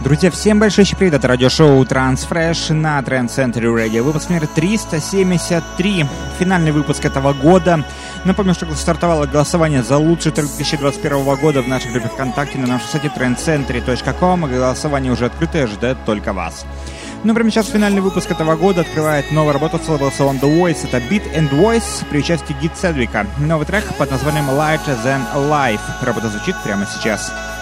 Друзья, всем большой привет! Это радиошоу Transfresh на Trend Center Radio. Выпуск номер 373. Финальный выпуск этого года. Напомню, что стартовало голосование за лучший трек 2021 года в нашей группе ВКонтакте на нашем сайте trendcentry.com. Голосование уже открыто и ожидает только вас. Ну, прямо сейчас финальный выпуск этого года открывает новая работа с лейбла The Voice. Это Beat and Voice при участии Гит Седвика. Новый трек под названием Lighter Than Life. Работа звучит прямо сейчас. Новая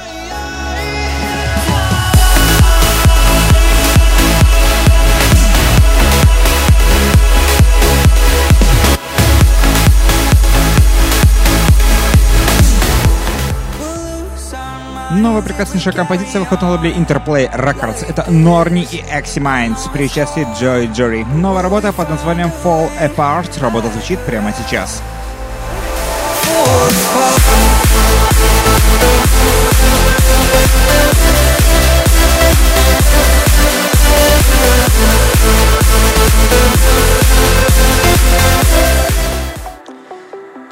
прекраснейшая композиция выходит на лейбле Interplay Records. Это Норни и Axie Minds при участии Джой Джори. Новая работа под названием Fall Apart. Работа звучит прямо сейчас.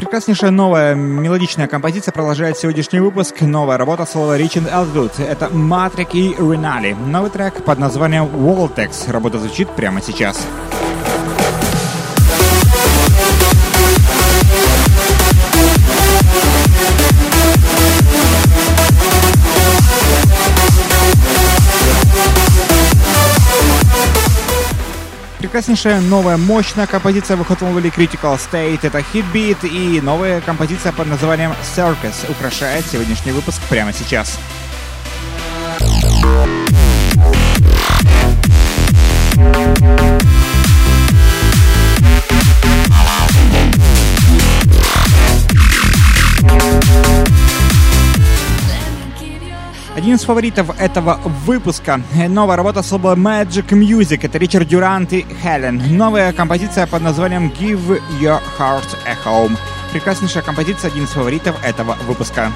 Прекраснейшая новая мелодичная композиция продолжает сегодняшний выпуск. Новая работа слова Richard Elwood. Это Матрик и Ринали. Новый трек под названием Voltex. Работа звучит прямо сейчас. Прекраснейшая новая мощная композиция выходила Critical State. Это хитбит и новая композиция под названием Circus украшает сегодняшний выпуск прямо сейчас. Один из фаворитов этого выпуска — новая работа с лейбла Magic Music. Это Ричард Дюрант и Хелен. Новая композиция под названием Give Your Heart a Home. Прекраснейшая композиция, один из фаворитов этого выпуска.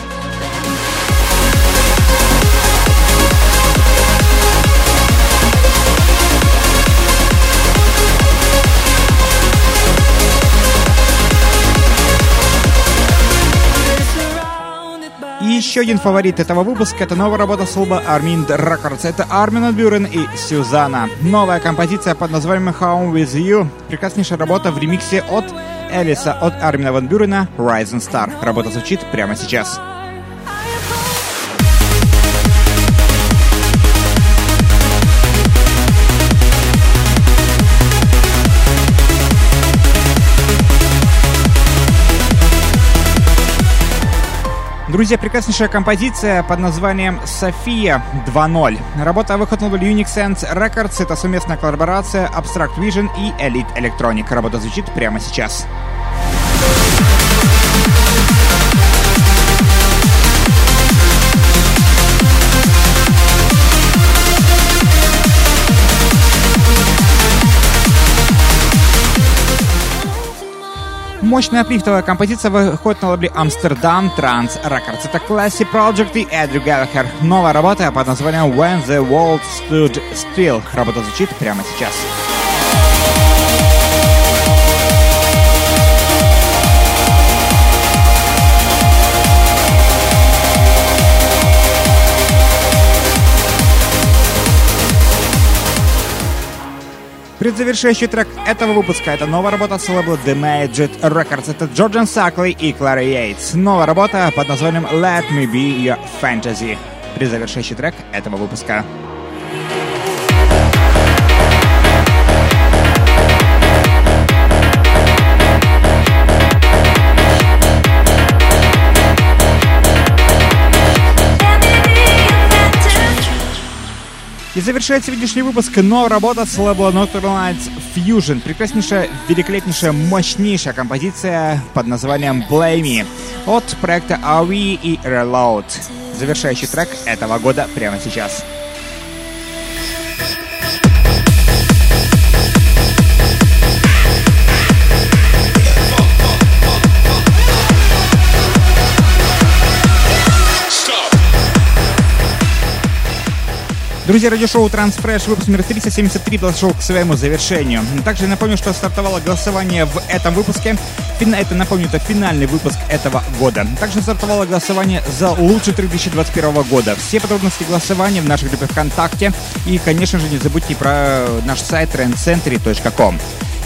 Еще один фаворит этого выпуска — это новая работа с лба Armin Records. Это Армин Бюрен и Сюзанна. Новая композиция под названием Home With You. Прекраснейшая работа в ремиксе от Элиса от Армина Ван Бюрена Rising Star. Работа звучит прямо сейчас. Друзья, прекраснейшая композиция под названием «София 2.0». Работа выходит на Unix Sense Records. Это совместная коллаборация Abstract Vision и Elite Electronic. Работа звучит прямо сейчас. Мощная плифтовая композиция выходит на лейбле Amsterdam Trans Records. Это Classy Project и Эдрю Галлахер. Новая работа под названием When the World Stood Still. Работа звучит прямо сейчас. Предзавершающий трек этого выпуска — это новая работа с лейбла The Magic Records. Это Джорджан Сакли и Клара Йейтс. Новая работа под названием Let Me Be Your Fantasy. Предзавершающий трек этого выпуска. И завершает сегодняшний выпуск новая работа с лейбла Nocturnal Lights Fusion. Прекраснейшая, великолепнейшая, мощнейшая композиция под названием Blame Me от проекта AWE и Reload. Завершающий трек этого года прямо сейчас. Друзья, радиошоу Трансфреш, выпуск номер 373 подошел к своему завершению. Также напомню, что стартовало голосование в этом выпуске. Это, напомню, это финальный выпуск этого года. Также стартовало голосование за лучший трек 2021 года. Все подробности голосования в нашей группе ВКонтакте. И, конечно же, не забудьте про наш сайт trendcentury.com.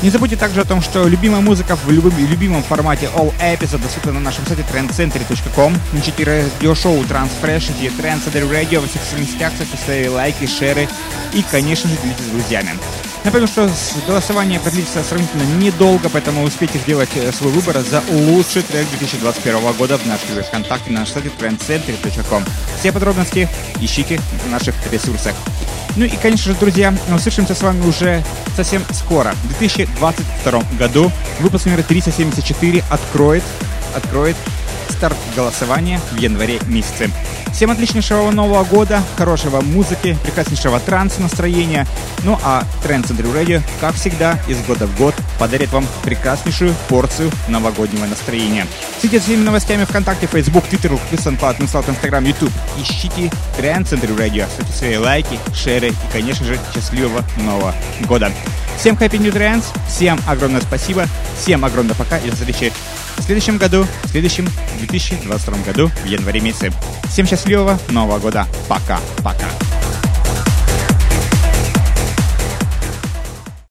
Не забудьте также о том, что любимая музыка в любом, любимом формате All Episode доступна на нашем сайте trendcentry.com. Ищите радиошоу Transfresh, ищите Trendcentry Radio во всех соцсетях, ставьте лайки, шеры и, конечно же, делитесь с друзьями. Напомню, что голосование продлится сравнительно недолго, поэтому успейте сделать э, свой выбор за лучший трек 2021 года в нашей ВКонтакте на нашем сайте trendcentry.com. Все подробности ищите в наших ресурсах. Ну и, конечно же, друзья, услышимся с вами уже совсем скоро. В 2022 году выпуск номер 374 откроет, откроет старт голосования в январе месяце. Всем отличнейшего Нового года, хорошего музыки, прекраснейшего транс настроения. Ну а Trend Center Radio, как всегда, из года в год подарит вам прекраснейшую порцию новогоднего настроения. Следите за всеми новостями ВКонтакте, Facebook, Twitter, SoundCloud, Instagram, Instagram, YouTube. Ищите Trend Center Radio, ставьте свои лайки, шеры и, конечно же, счастливого Нового года. Всем Happy New Trends, всем огромное спасибо, всем огромное пока и до встречи в следующем году, в следующем 2022 году, в январе месяце. Всем счастливого Нового года. Пока-пока.